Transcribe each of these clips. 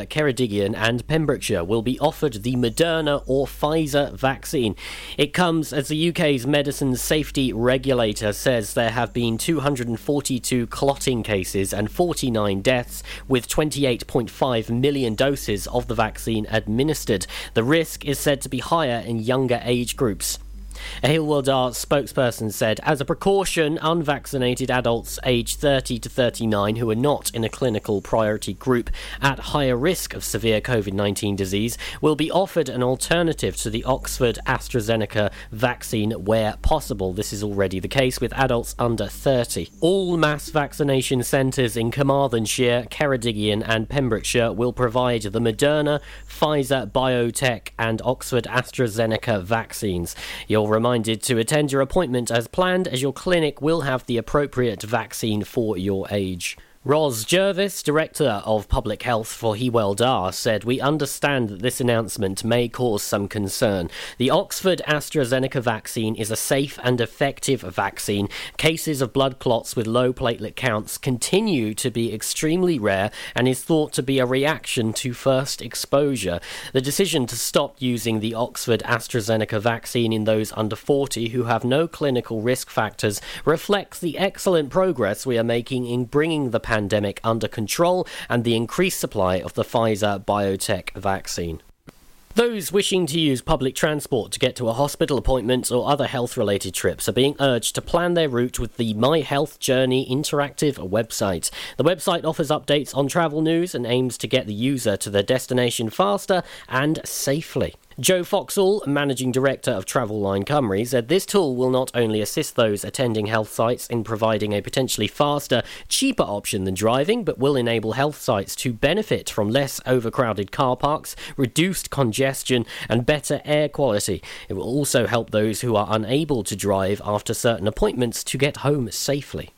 Lancashire, Ceredigion, and Pembrokeshire will be offered the Moderna or Pfizer vaccine. It comes as the UK's Medicines Safety Regulator says there have been 242 clotting cases and 49 deaths, with 28.5 million doses of the vaccine administered. The risk is said to be higher in younger age groups. A Hywel Dda spokesperson said, as a precaution, unvaccinated adults aged 30 to 39 who are not in a clinical priority group at higher risk of severe COVID 19 disease will be offered an alternative to the Oxford AstraZeneca vaccine where possible. This is already the case with adults under 30. All mass vaccination centres in Carmarthenshire, Ceredigion, and Pembrokeshire will provide the Moderna, Pfizer, BioNTech, and Oxford AstraZeneca vaccines. You're reminded to attend your appointment as planned, as your clinic will have the appropriate vaccine for your age. Ros Jervis, Director of Public Health for Hywel Dda, said, We understand that this announcement may cause some concern. The Oxford AstraZeneca vaccine is a safe and effective vaccine. Cases of blood clots with low platelet counts continue to be extremely rare and is thought to be a reaction to first exposure. The decision to stop using the Oxford AstraZeneca vaccine in those under 40 who have no clinical risk factors reflects the excellent progress we are making in bringing the pandemic under control and the increased supply of the Pfizer BioNTech vaccine. Those wishing to use public transport to get to a hospital appointment or other health related trips are being urged to plan their route with the My Health Journey interactive website. The website offers updates on travel news and aims to get the user to their destination faster and safely. Joe Foxall, Managing Director of Traveline Cymru, said this tool will not only assist those attending health sites in providing a potentially faster, cheaper option than driving, but will enable health sites to benefit from less overcrowded car parks, reduced congestion, and better air quality. It will also help those who are unable to drive after certain appointments to get home safely.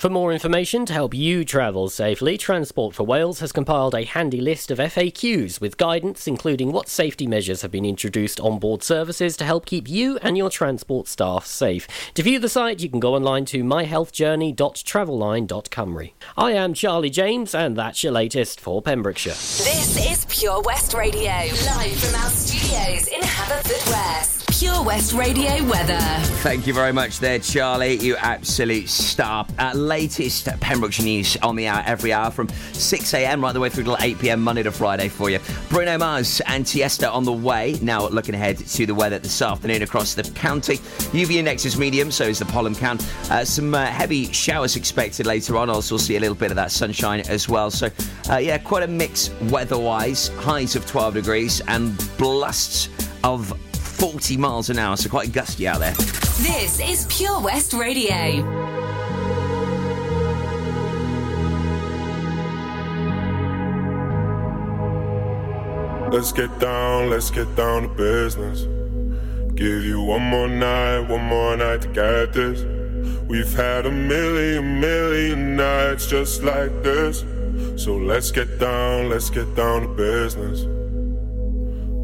For more information to help you travel safely, Transport for Wales has compiled a handy list of FAQs with guidance including what safety measures have been introduced on board services to help keep you and your transport staff safe. To view the site, you can go online to myhealthjourney.traveline.cymru. I am Charlie James, and that's your latest for Pembrokeshire. This is Pure West Radio, live from our studios in Haverfordwest. Pure West Radio weather. Thank you very much there, Charlie. You absolute star. At latest Pembrokeshire news on the hour every hour from 6 a.m. right the way through till 8 p.m. Monday to Friday for you. Bruno Mars and Tiesto on the way. Now looking ahead to the weather this afternoon across the county. UV index is medium, so is the pollen count. Uh, some uh, heavy showers expected later on. Also see a little bit of that sunshine as well. So uh, yeah, quite a mix weather-wise. Highs of 12 degrees and blasts of 40 miles an hour, so quite gusty out there. This is Pure West Radio. Let's get down, let's get down to business. Give you one more night, one more night to get this. We've had a million, million nights just like this. So let's get down, let's get down to business.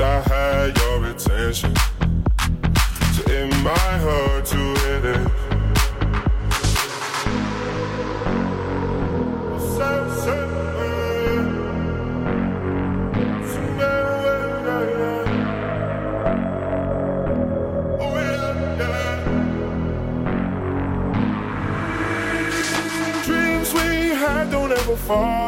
I had your attention. So it might hurt to hit it. Dreams we had don't ever fall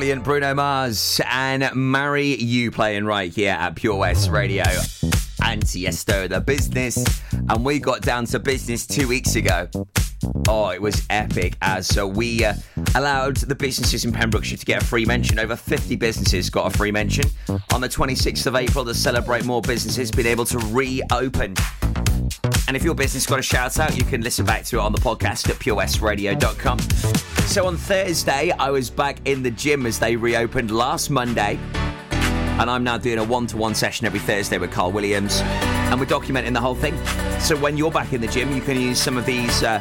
brilliant Bruno Mars and Marry You playing right here at Pure West Radio. And Tiesto, the business. And we got down to business two weeks ago. Oh, it was epic as so we uh, allowed the businesses in Pembrokeshire to get a free mention. Over 50 businesses got a free mention on the 26th of April to celebrate more businesses being able to reopen. And if your business got a shout out, you can listen back to it on the podcast at purewestradio.com. So on Thursday, I was back in the gym as they reopened last Monday. And I'm now doing a one to one session every Thursday with Carl Williams. And we're documenting the whole thing. So when you're back in the gym, you can use some of these uh,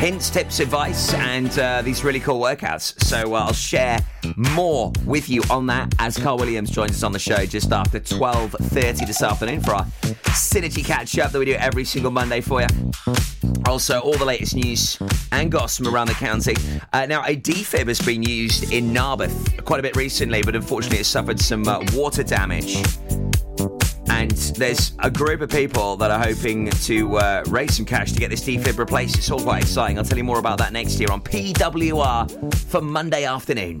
hints, tips, advice, and uh, these really cool workouts. So uh, I'll share more with you on that as Carl Williams joins us on the show just after 12.30 this afternoon for our Synergy catch-up that we do every single Monday for you. Also, all the latest news and gossip around the county. Uh, now, a defib has been used in Narberth quite a bit recently, but unfortunately, it suffered some uh, water damage. And there's a group of people that are hoping to uh, raise some cash to get this defib replaced. It's all quite exciting. I'll tell you more about that next year on PWR for Monday afternoon.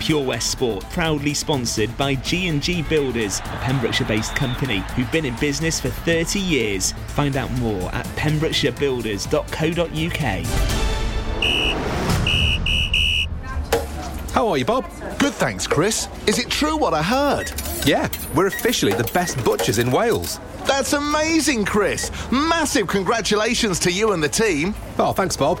Pure West Sport, proudly sponsored by G&G Builders, a Pembrokeshire-based company who've been in business for 30 years. Find out more at pembrokeshirebuilders.co.uk. How are you, Bob? Good, thanks, Chris. Is it true what I heard? Yeah, we're officially the best butchers in Wales. That's amazing, Chris. Massive congratulations to you and the team. Oh, thanks, Bob.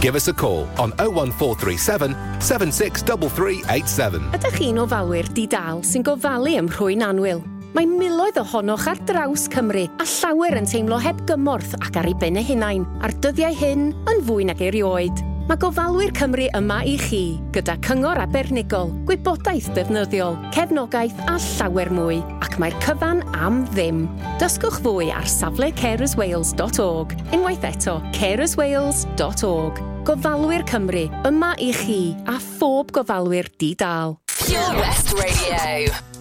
Give us a call on 01437 763387. Ydych chi'n ofalwyr di-dal sy'n gofalu ym rhwy'n anwyl? Mae miloedd ohonoch ar draws Cymru a llawer yn teimlo heb gymorth ac ar ei ben eu hunain ar dyddiau hyn yn fwy nag erioed. Mae gofalwyr Cymru yma i chi, gyda cyngor abernigol, gwybodaeth defnyddiol, cefnogaeth a llawer mwy, ac mae'r cyfan am ddim. Dysgwch fwy ar safle carerswales.org, unwaith eto carerswales.org. Gofalwyr Cymru, yma i chi a phob gofalwyr di-dal. Pure West Radio.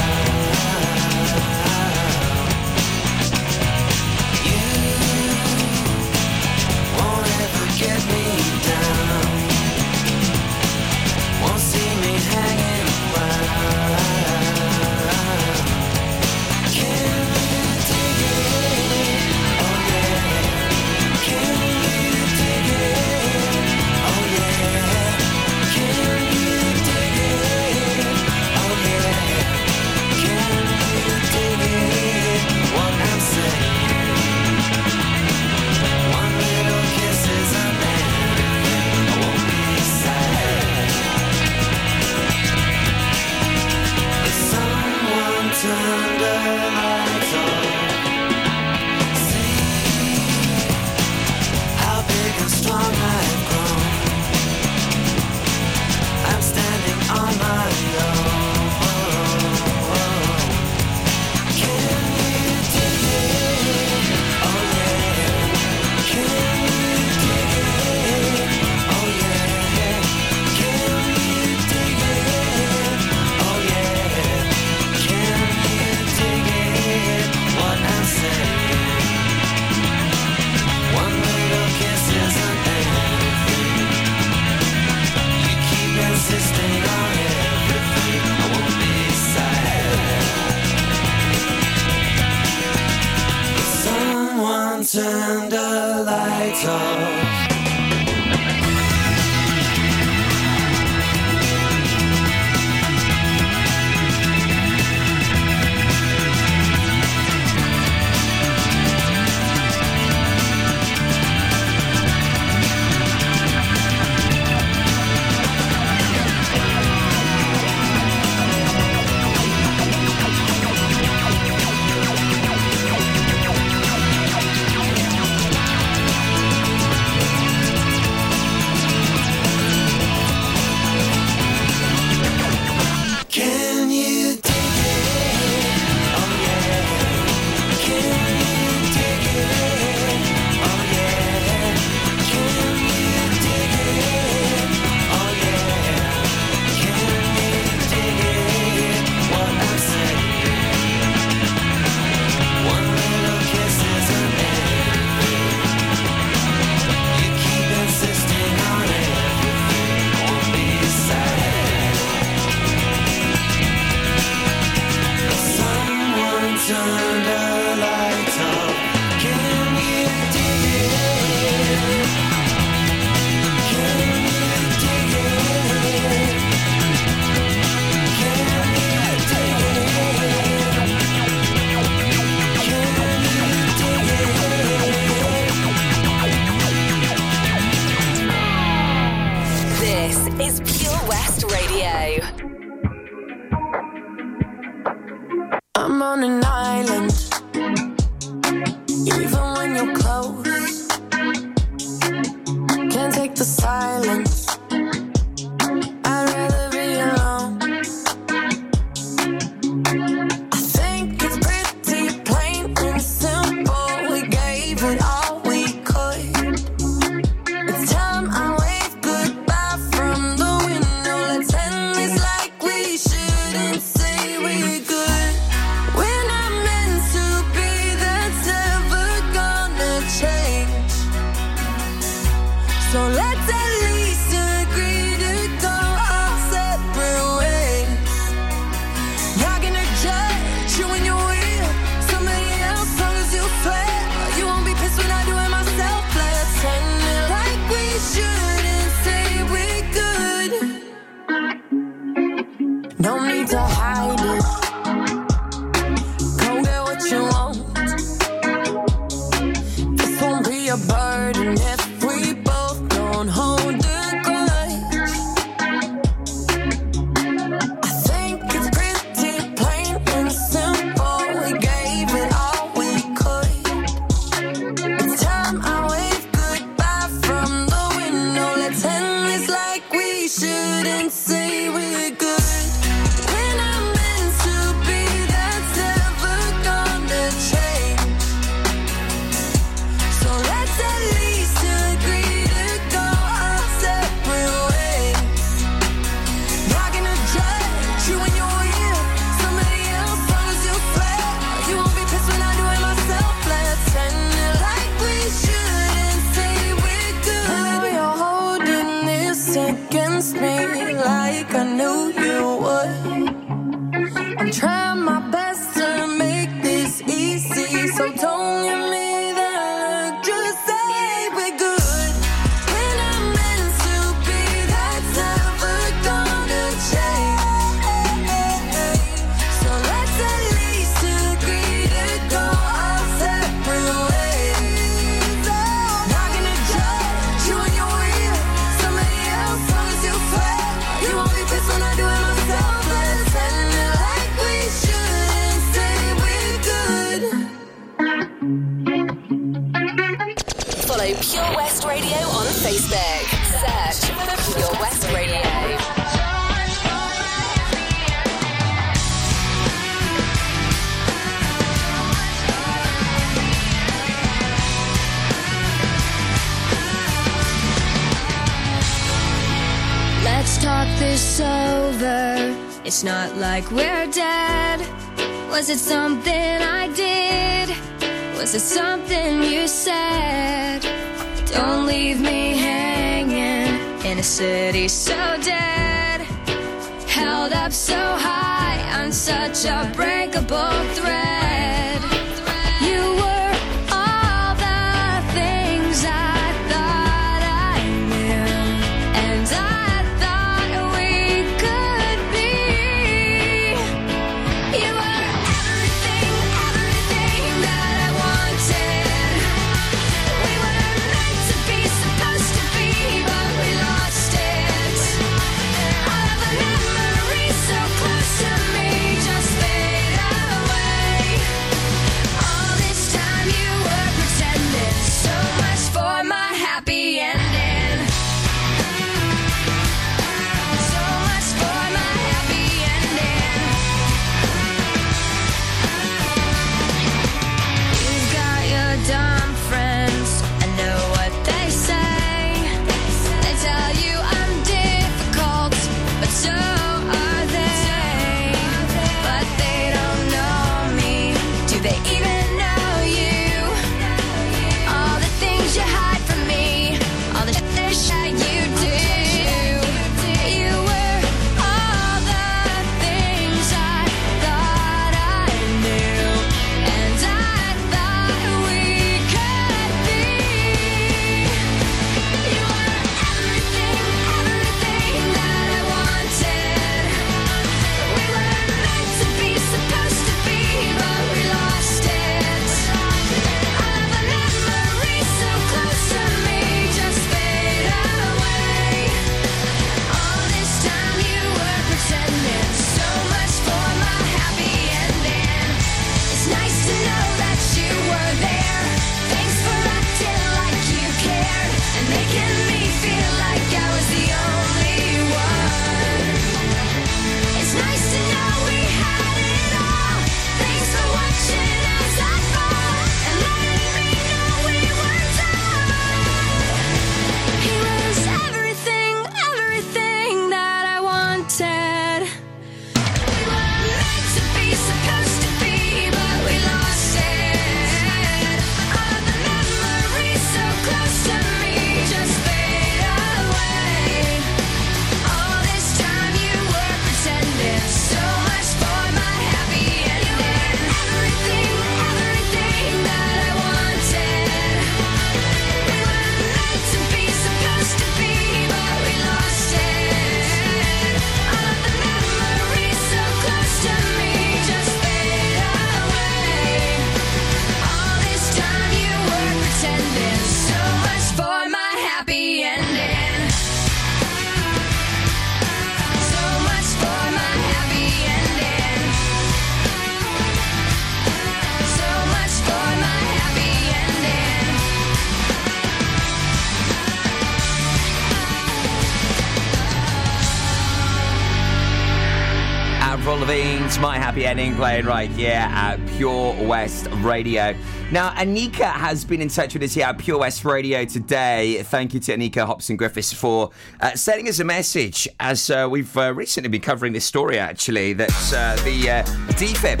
Right here at Pure West Radio. Now, Anika has been in touch with us here at Pure West Radio today. Thank you to Anika Hobson Griffiths for uh, sending us a message as uh, we've uh, recently been covering this story, actually, that uh, the uh, defib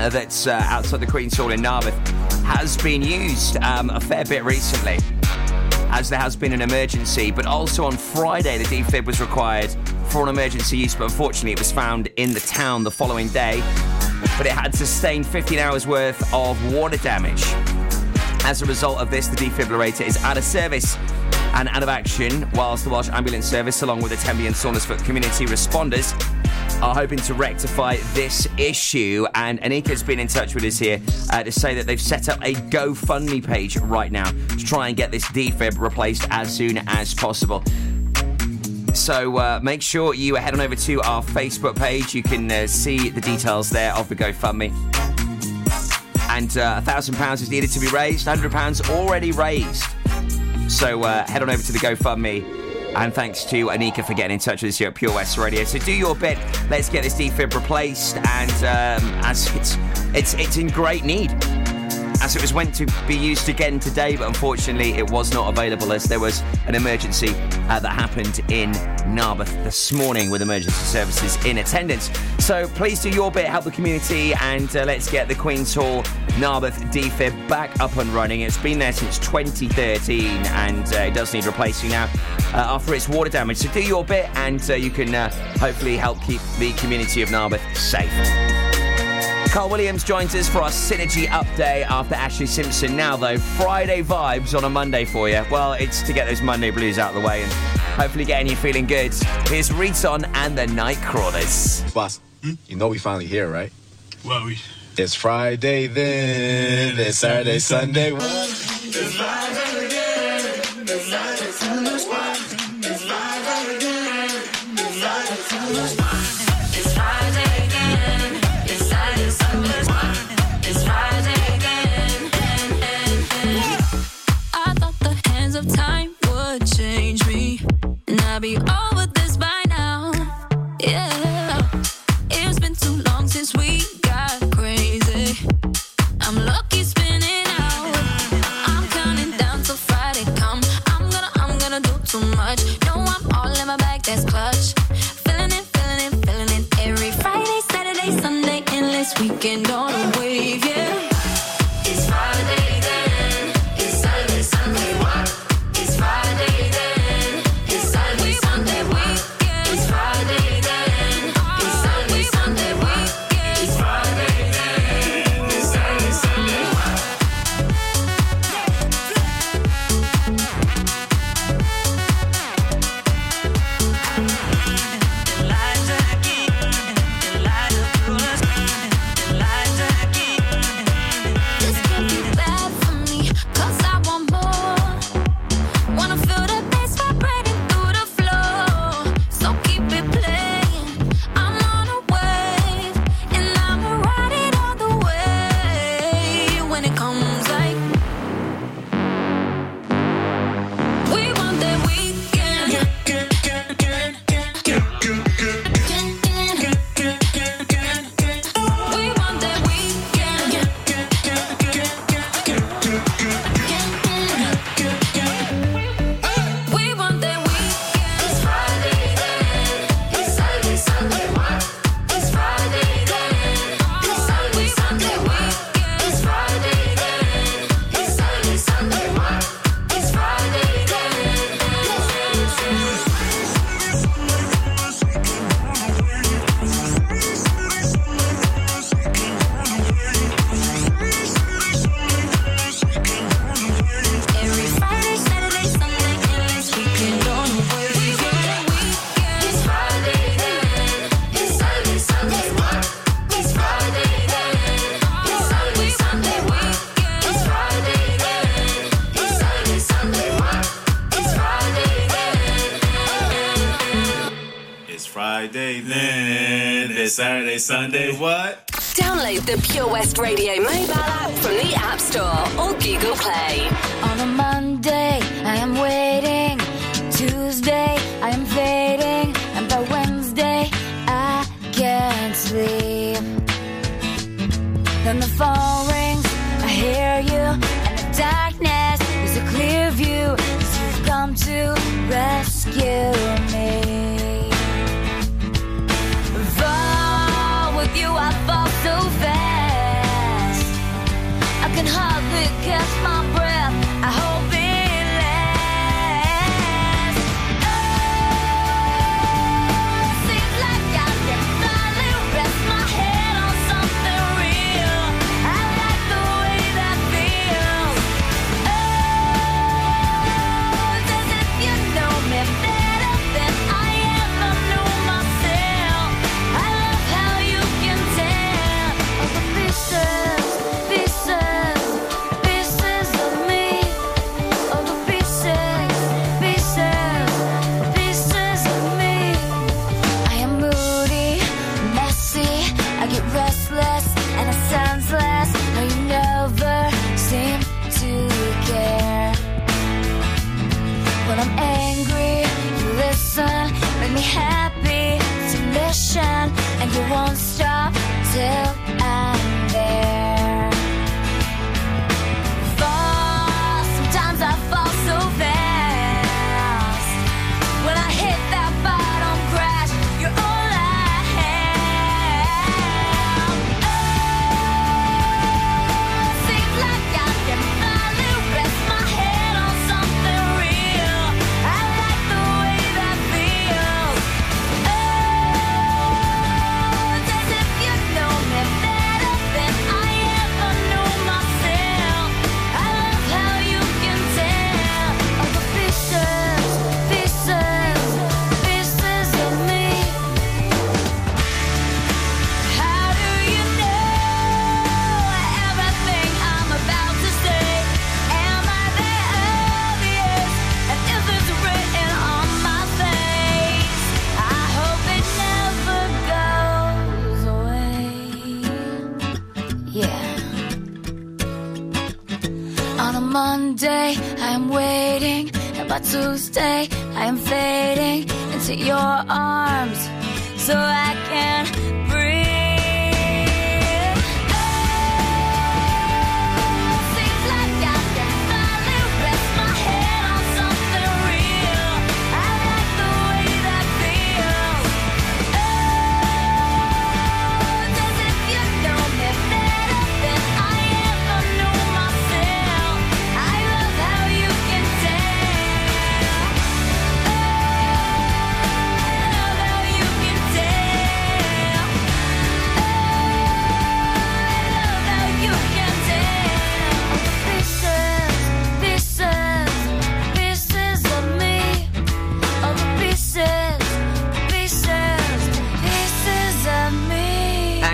uh, that's outside the Queen's Hall in Narberth has been used um, a fair bit recently as there has been an emergency. But also on Friday, the defib was required for an emergency use, but unfortunately, it was found in the town the following day. But it had sustained 15 hours worth of water damage. As a result of this, the defibrillator is out of service and out of action, whilst the Welsh Ambulance Service, along with the Tenby and Saundersfoot community responders, are hoping to rectify this issue. And Anika's been in touch with us here uh, to say that they've set up a GoFundMe page right now to try and get this defib replaced as soon as possible. So uh, make sure you head on over to our Facebook page. You can uh, see the details there of the GoFundMe. And uh, a thousand pounds is needed to be raised. Hundred pounds already raised. So uh, head on over to the GoFundMe. And thanks to Anika for getting in touch with us here at Pure West Radio. So do your bit. Let's get this defib replaced. And um, as it's it's it's in great need as it was meant to be used again today, but unfortunately it was not available as there was an emergency uh, that happened in Narberth this morning with emergency services in attendance. So please do your bit, help the community, and uh, let's get the Queen's Hall Narberth defib back up and running. It's been there since 2013 and uh, it does need replacing now uh, after its water damage. So do your bit, and uh, you can uh, hopefully help keep the community of Narberth safe. Carl Williams joins us for our Synergy update after Ashlee Simpson. Now, though, Friday vibes on a Monday for you. Well, it's to get those Monday blues out of the way and hopefully getting you feeling good. Here's Riton and the Nightcrawlers. Boss, hmm? you know we finally here, right? Well, we. It's Friday then, it's Saturday, Sunday. It's Saturday, Sunday, what? Download the Pure West Radio mobile app from the App Store or Google Play. On a Monday, I am waiting. Tuesday, I am fading. And by Wednesday, I can't sleep. Then the phone rings, I hear you. And the darkness is a clear view. Cause you've come to rescue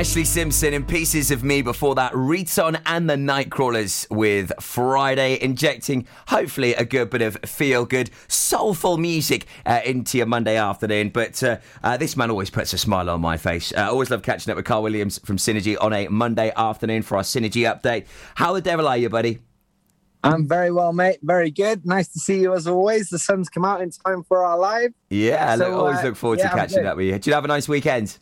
Ashlee Simpson in Pieces of Me before that, Riton and the Nightcrawlers with Friday, injecting hopefully a good bit of feel good, soulful music uh, into your Monday afternoon. But uh, uh, this man always puts a smile on my face. Uh, I always love catching up with Carl Williams from Synergy on a Monday afternoon for our Synergy update. How the devil are you, buddy? I'm very well, mate. Very good. Nice to see you as always. The sun's come out in time for our live. Yeah, So, look, always uh, look forward yeah, to catching up with you. Did you have a nice weekend?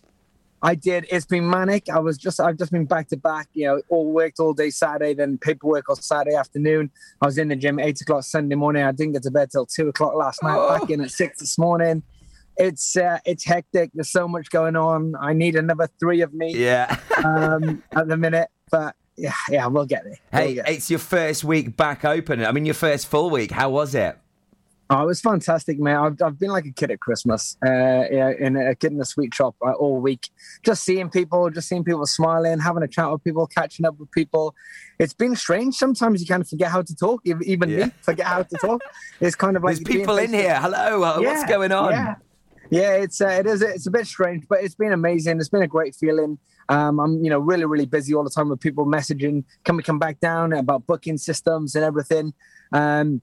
I did. It's been manic. I was just, I've just been back to back, you know, all worked all day Saturday, then paperwork on Saturday afternoon. I was in the gym eight o'clock Sunday morning. I didn't get to bed till two o'clock last night. Oh. Back in at six this morning. It's uh, it's hectic. There's so much going on. I need another three of me. Yeah. um, at the minute, but yeah, yeah, we'll get there. We'll Hey, get there. it's your first week back open. I mean, your first full week. How was it? Oh, it was fantastic, man. I've, I've been like a kid at Christmas, uh, yeah, in a kid in a sweet shop uh, all week. Just seeing people, just seeing people smiling, having a chat with people, catching up with people. It's been strange. Sometimes you kind of forget how to talk. Ev- Even me forget how to talk. It's kind of like There's people in here. Hello, uh, what's going on? Yeah, yeah it's uh, it is it's a bit strange, but it's been amazing. It's been a great feeling. Um, I'm you know really really busy all the time with people messaging, can we come back down about booking systems and everything. Um,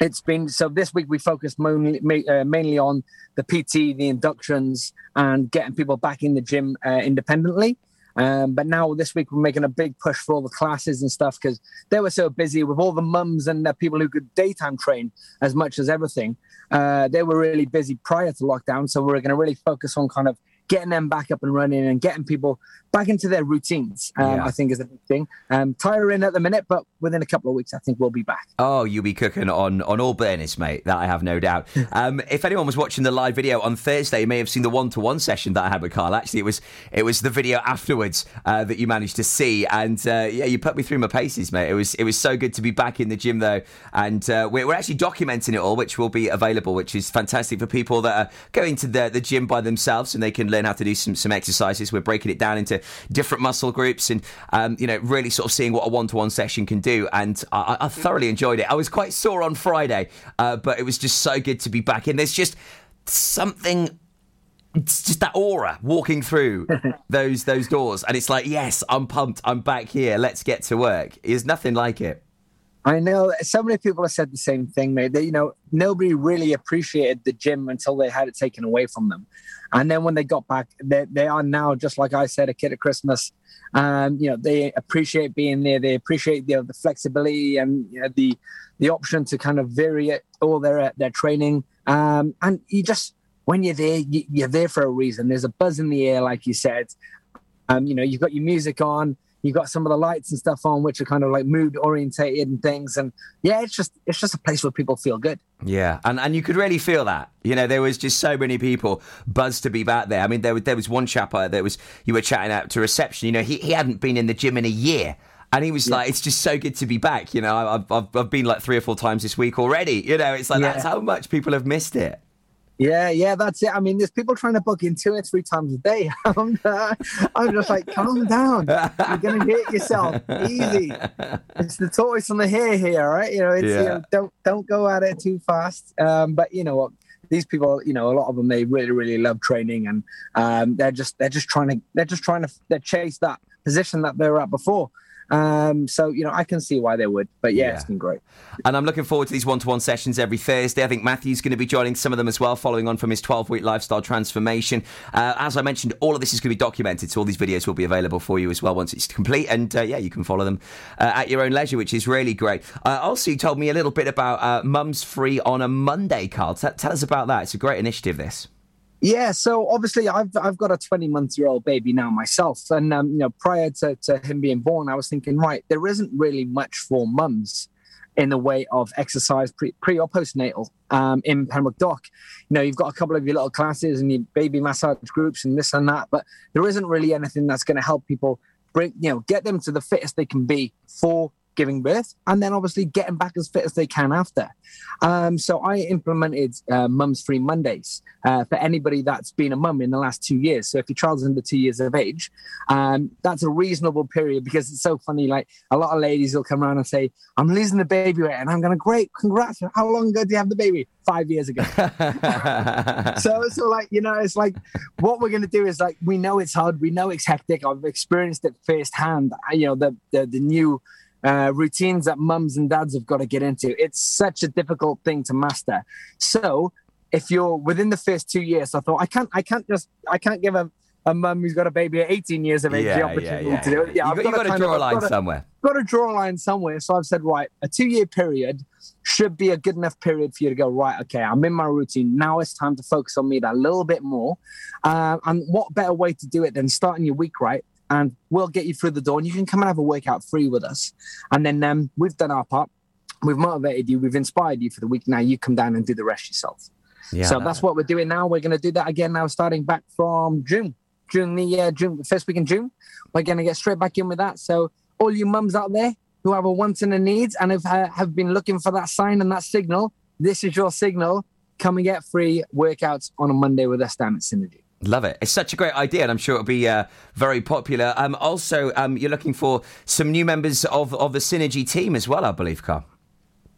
it's been so this week we focused mainly, uh, mainly on the PT, the inductions, and getting people back in the gym uh, independently. Um, but now this week we're making a big push for all the classes and stuff because they were so busy with all the mums and the people who could daytime train as much as everything. Uh, they were really busy prior to lockdown, so we're going to really focus on kind of getting them back up and running and getting people back into their routines, um, Yeah. I think is a big thing. Um, tiring at the minute, but within a couple of weeks, I think we'll be back. Oh, you'll be cooking on, on all burners, mate. That I have no doubt. Um, if anyone was watching the live video on Thursday, you may have seen the one to one session that I had with Carl. Actually, it was it was the video afterwards uh, that you managed to see, and uh, yeah, you put me through my paces, mate. It was it was so good to be back in the gym though, and uh, we're, we're actually documenting it all, which will be available, which is fantastic for people that are going to the, the gym by themselves and they can learn how to do some some exercises. We're breaking it down into different muscle groups and um, you know really sort of seeing what a one to one session can do. And I, I thoroughly enjoyed it. I was quite sore on Friday, uh, but it was just so good to be back in. There's just something. It's just that aura walking through those those doors, and it's like, yes, I'm pumped. I'm back here. Let's get to work. There's nothing like it. I know so many people have said the same thing, mate. That you know nobody really appreciated the gym until they had it taken away from them, and then when they got back, they, they are now just like I said, a kid at Christmas. Um, you know they appreciate being there. They appreciate know, the flexibility and you know, the the option to kind of vary it, all their their training. Um, and you just when you're there, you, you're there for a reason. There's a buzz in the air, like you said. Um, you know, you've got your music on, you've got some of the lights and stuff on, which are kind of like mood orientated and things. And yeah, it's just it's just a place where people feel good. Yeah, and, and you could really feel that. You know, there was just so many people buzzed to be back there. I mean, there was there was one chap uh, that was you were chatting out to reception. You know, he, he hadn't been in the gym in a year. And he was like, "It's just so good to be back." You know, I've, I've I've been like three or four times this week already. You know, it's like Yeah. that's how much people have missed it. Yeah, yeah, that's it. I mean, there's people trying to book in two or three times a day. I'm, uh, I'm just like, calm down. You're gonna hit yourself. Easy. It's the tortoise on the hare here, right? You know, it's you know, don't don't go at it too fast. Um, but you know what? These people, you know, a lot of them, they really, really love training, and um, they're just they're just trying to they're just trying to they chase that position that they were at before. Um, so you know, I can see why they would. But yeah, Yeah. it's been great. And I'm looking forward to these one-to-one sessions every Thursday. I think Matthew's going to be joining some of them as well, following on from his 12-week lifestyle transformation. Uh, as I mentioned, all of this is going to be documented, so all these videos will be available for you as well once it's complete. And uh, yeah, you can follow them uh, at your own leisure, which is really great. Uh, also, you told me a little bit about uh, Mum's Free on a Monday, Carl. T- tell us about that. It's a great initiative. This. Yeah, so obviously I've I've got a 20 month year old baby now myself, and um, you know prior to, to him being born, I was thinking, right, there isn't really much for mums in the way of exercise pre, pre or postnatal um, in Pembroke Dock. You know, you've got a couple of your little classes and your baby massage groups and this and that, but there isn't really anything that's going to help people bring you know get them to the fittest they can be for giving birth and then obviously getting back as fit as they can after. Um, so i implemented uh, mums free mondays uh, for anybody that's been a mum in the last two years. So if your child's under two years of age um, that's a reasonable period because it's so funny like a lot of ladies will come around and say i'm losing the baby weight and i'm going to great congrats. How long ago did you have the baby? Five years ago. So so like you know it's like what we're going to do is like we know it's hard we know it's hectic. I've experienced it firsthand I- you know the the, the new uh, routines that mums and dads have got to get into it's such a difficult thing to master so if you're within the first two years i thought i can't i can't just i can't give a a mum who's got a baby at 18 years of age Yeah, the opportunity yeah. to do it. Yeah, You I've got- gotta gotta draw a I've line gotta- somewhere. got to draw a line somewhere. So I've said, right, a two year period should be a good enough period for you to go, right, okay, I'm in my routine. Now it's time to focus on me that little bit more. Uh, and what better way to do it than starting your week right? And we'll get you through the door and you can come and have a workout free with us. And then um, we've done our part. We've motivated you. We've inspired you for the week. Now you come down and do the rest yourself. Yeah, so that- that's what we're doing now. We're going to do that again now, starting back from June, June the uh, June the first week in June. We're going to get straight back in with that. So all you mums out there who have a wants and a needs and have uh, have been looking for that sign and that signal, this is your signal. Come and get free workouts on a Monday with us down at Synergy. Love it. It's such a great idea, and I'm sure it'll be uh, very popular. Um, also, um, you're looking for some new members of, of the Synergy team as well, I believe, Carl.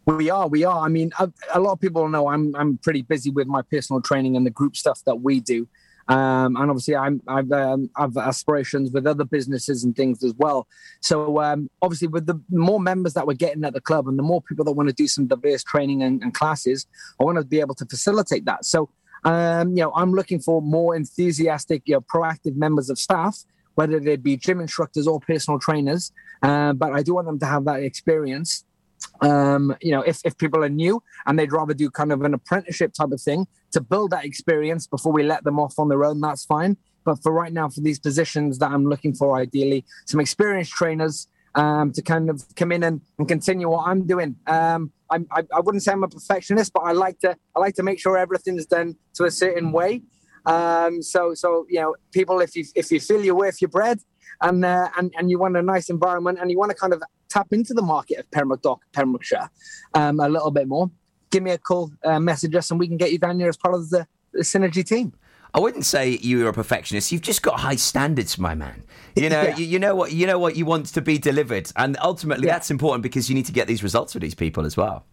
We are, we are. I mean, a, a lot of people know I'm I'm pretty busy with my personal training and the group stuff that we do, um, and obviously I'm I've um, I've aspirations with other businesses and things as well. So um, obviously, with the more members that we're getting at the club and the more people that want to do some diverse training and, and classes, I want to be able to facilitate that. So um, you know, I'm looking for more enthusiastic, you know, proactive members of staff whether they be gym instructors or personal trainers. Uh, but I do want them to have that experience um, you know, if, if people are new and they'd rather do kind of an apprenticeship type of thing to build that experience before we let them off on their own, that's fine. but for right now, for these positions that I'm looking for, ideally, some experienced trainers um, to kind of come in and, and continue what I'm doing. Um, I, I wouldn't say I'm a perfectionist, but I like to I like to make sure everything's done to a certain way. Um, so so you know, people, if you if you feel you're worth your bread, and uh, and and you want a nice environment, and you want to kind of tap into the market of Pembroke Dock, Pembrokeshire, um, a little bit more, give me a call, uh, message us, and we can get you down here as part of the, the synergy team. I wouldn't say you're a perfectionist. You've just got high standards, my man. You know, Yeah. you, you know what you know what you want to be delivered, and ultimately Yeah. that's important because you need to get these results for these people as well.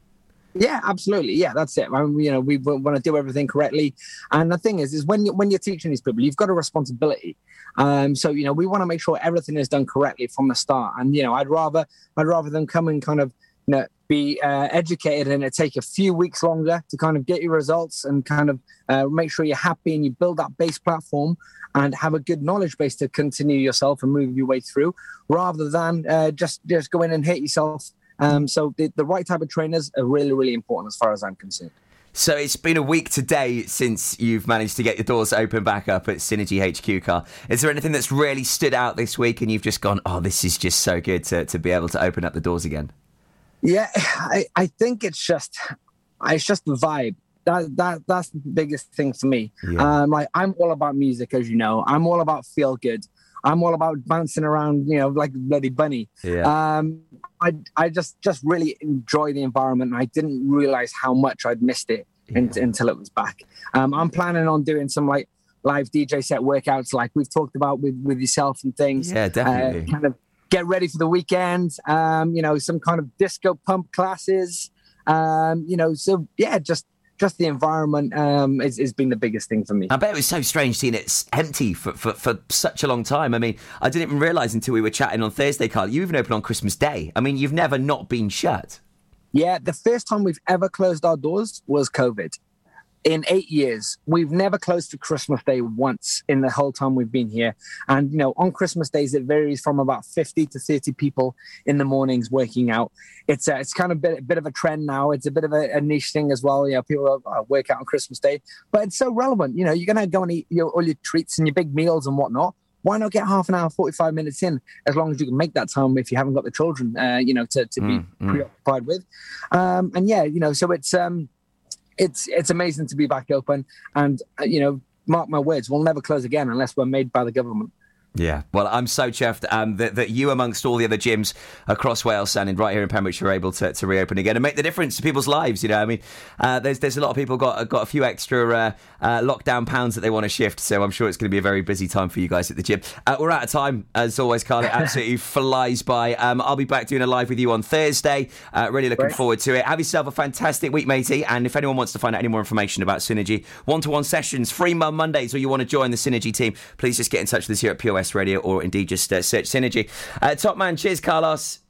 Yeah, absolutely. Yeah, that's it. I mean, you know, we want to do everything correctly. And the thing is, is when you when you're teaching these people, you've got a responsibility. Um, so you know, we want to make sure everything is done correctly from the start. And you know, I'd rather I'd rather them come and kind of you know be uh, educated and it take a few weeks longer to kind of get your results and kind of uh, make sure you're happy and you build that base platform and have a good knowledge base to continue yourself and move your way through, rather than uh, just just go in and hit yourself. Um, so the, the right type of trainers are really really important as far as I'm concerned. So it's been a week today since you've managed to get your doors open back up at Synergy HQ Car. Is there anything that's really stood out this week and you've just gone, oh, this is just so good to, to be able to open up the doors again? Yeah, I, I think it's just it's just the vibe. That that that's the biggest thing for me. Yeah. Um, like I'm all about music, as you know. I'm all about feel good. I'm all about bouncing around, you know, like bloody bunny. Yeah. Um, I I just just really enjoy the environment. And I didn't realize how much I'd missed it un- until it was back. Um, I'm planning on doing some like live DJ set workouts, like we've talked about with with yourself and things. Yeah, definitely. Uh, kind of get ready for the weekend. Um, you know, some kind of disco pump classes. Um, you know, so yeah, just just the environment um, is, has been the biggest thing for me. I bet it was so strange seeing it empty for, for, for such a long time. I mean, I didn't even realise until we were chatting on Thursday, Carl. You even opened on Christmas Day. I mean, you've never not been shut. Yeah, the first time we've ever closed our doors was COVID. In eight years, we've never closed for Christmas Day once in the whole time we've been here. And you know, on Christmas days, it varies from about fifty to thirty people in the mornings working out. It's a, it's kind of a bit, bit of a trend now. It's a bit of a, a niche thing as well. You know, people uh, work out on Christmas Day, but it's so relevant. You know, you're gonna go and eat your, all your treats and your big meals and whatnot. Why not get half an hour, forty-five minutes in, as long as you can make that time if you haven't got the children, uh, you know, to, to be Mm, mm. preoccupied with. Um, and yeah, you know, so it's um, it's it's amazing to be back open, and uh, you know, mark my words, we'll never close again unless we're made by the government. Yeah, well, I'm so chuffed um, that, that you, amongst all the other gyms across Wales and in, right here in Pembrokeshire, are able to, to reopen again and make the difference to people's lives. You know, I mean, uh, there's there's a lot of people got got a few extra uh, uh, lockdown pounds that they want to shift, so I'm sure it's going to be a very busy time for you guys at the gym. Uh, we're out of time as always, Carl. It absolutely flies by. Um, I'll be back doing a live with you on Thursday. Uh, really looking Great. forward to it. Have yourself a fantastic week, matey. And if anyone wants to find out any more information about Synergy, one-to-one sessions, free Mum Mondays, or you want to join the Synergy team, please just get in touch with us here at POS Radio, or indeed just uh, search Synergy. Uh, top man, cheers, Carlos.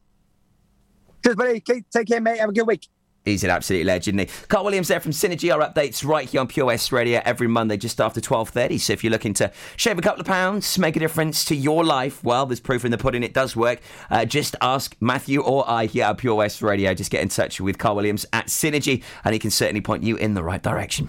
Cheers, buddy. Take care, mate. Have a good week. He's an absolute legend. he? Carl Williams there from Synergy. Our updates right here on Pure West Radio every Monday just after 12.30. So if you're looking to shave a couple of pounds, make a difference to your life, well, there's proof in the pudding it does work. Uh, just ask Matthew or I here at Pure West Radio. Just get in touch with Carl Williams at Synergy and he can certainly point you in the right direction.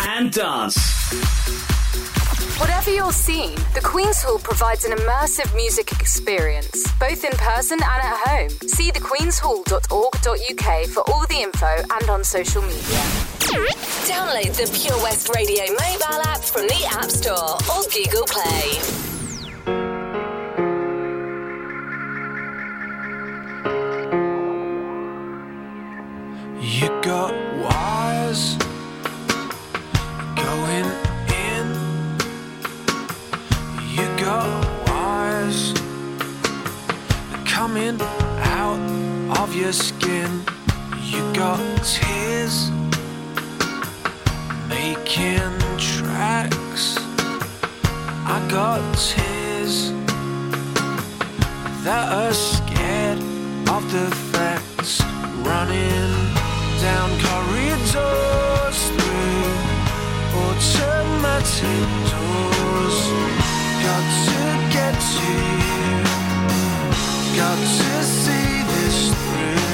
and dance. Whatever your scene, the Queen's Hall provides an immersive music experience, both in person and at home. See thequeenshall.org.uk for all the info and on social media. Download the Pure West Radio mobile app from the App Store or Google Play. You got coming out of your skin. You got tears making tracks. I got tears that are scared of the facts running down corridors through automatic doors. Got to get to you. Got to see this through.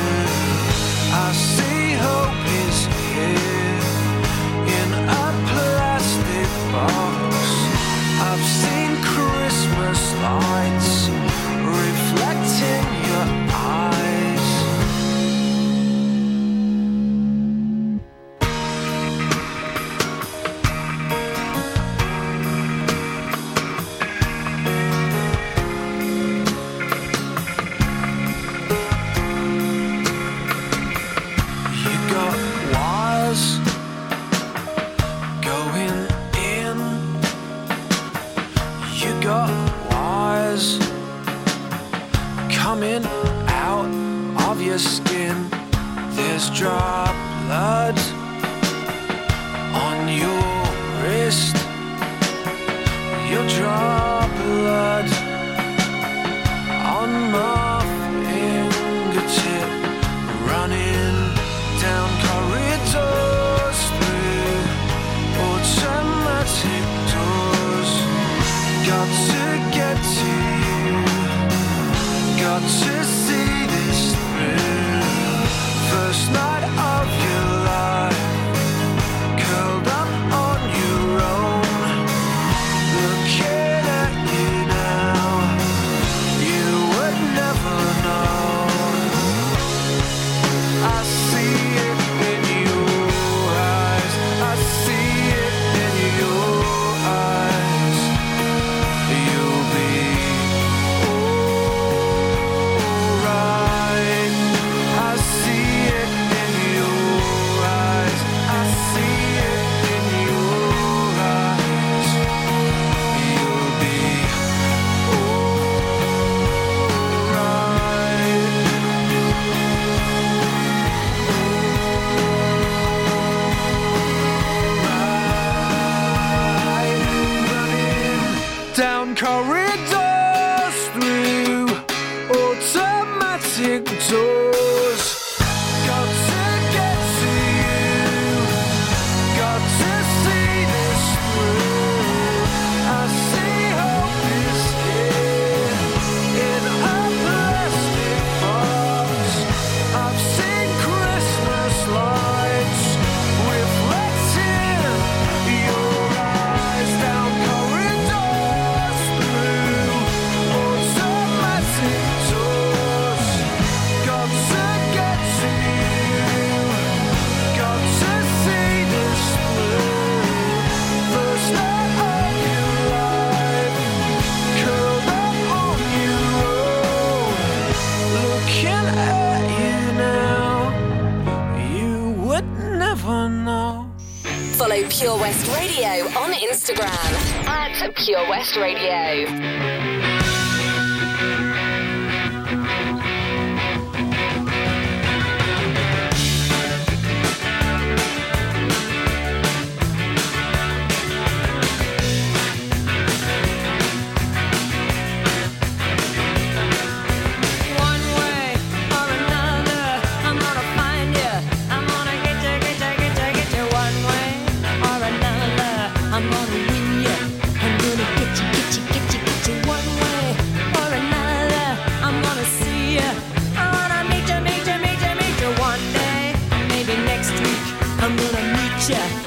Yeah.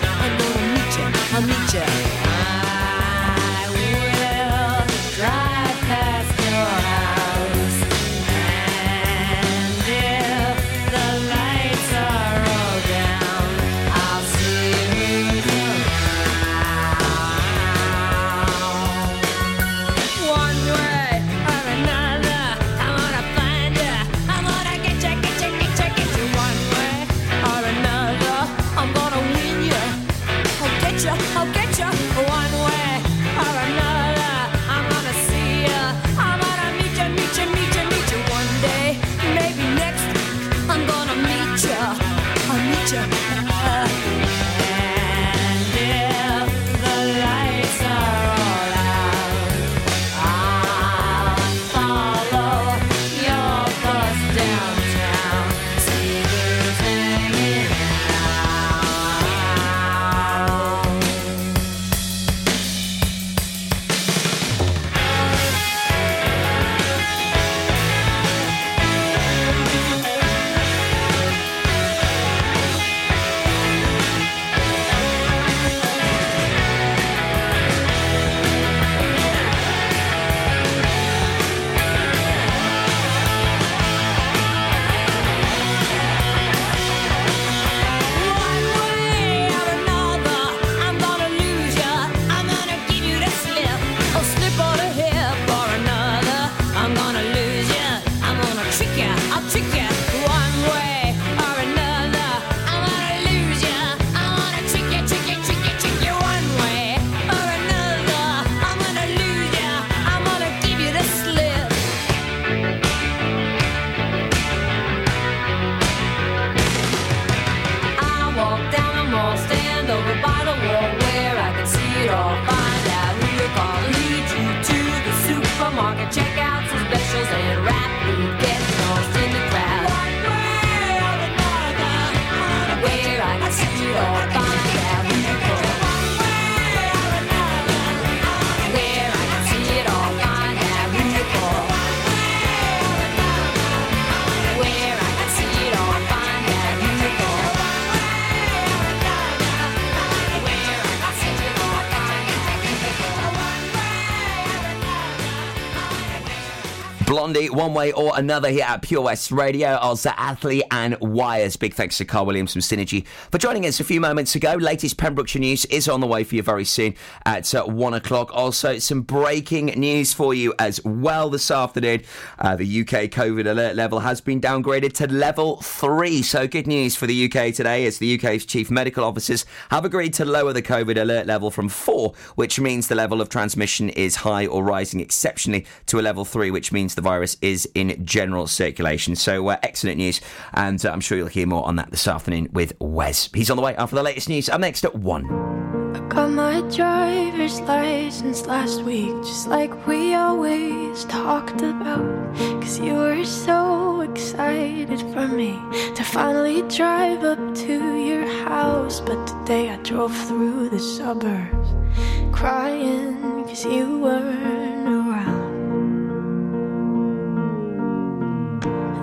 One way or another here at Pure West Radio. Also, Athlete and Wires. Big thanks to Carl Williams from Synergy for joining us a few moments ago. Latest Pembrokeshire news is on the way for you very soon at uh, one o'clock. Also, some breaking news for you as well this afternoon. Uh, the UK COVID alert level has been downgraded to level three. So, good news for the UK today as the UK's chief medical officers have agreed to lower the COVID alert level from four, which means the level of transmission is high or rising exceptionally to a level three, which means the virus is in general circulation. So, uh, excellent news, and uh, I'm sure you'll hear more on that this afternoon with Wes. He's on the way after the latest news. I'm next at one. I got my driver's license last week, just like we always talked about. Cause you were so excited for me to finally drive up to your house. But today I drove through the suburbs crying cause you weren't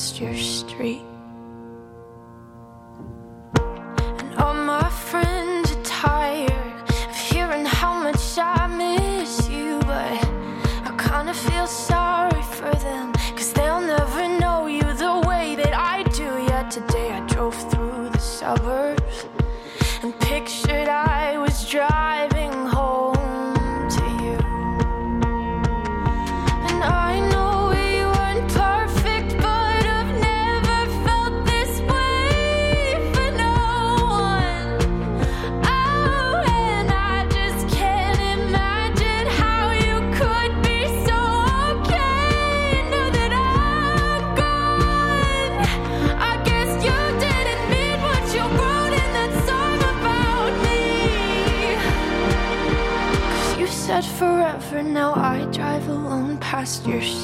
Past your past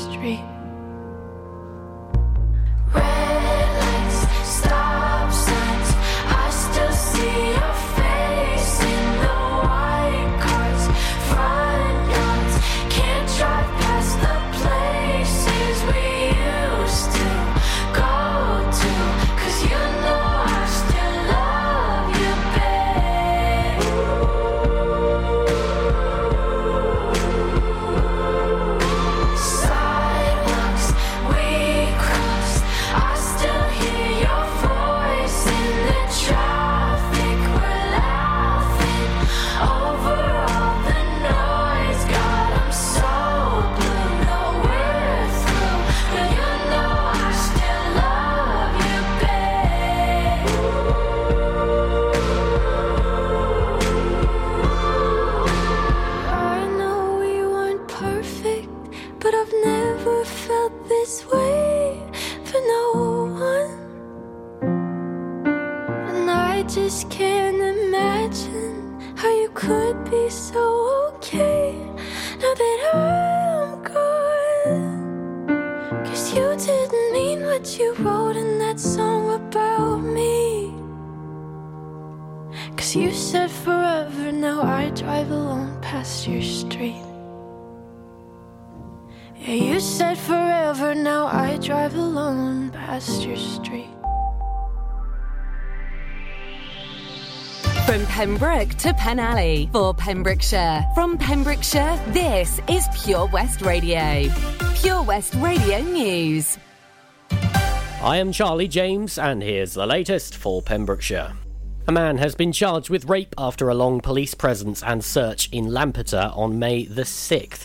To Penalley for Pembrokeshire. From Pembrokeshire, this is Pure West Radio. Pure West Radio News. I am Charlie James, and here's the latest for Pembrokeshire. A man has been charged with rape after a long police presence and search in Lampeter on May the 6th.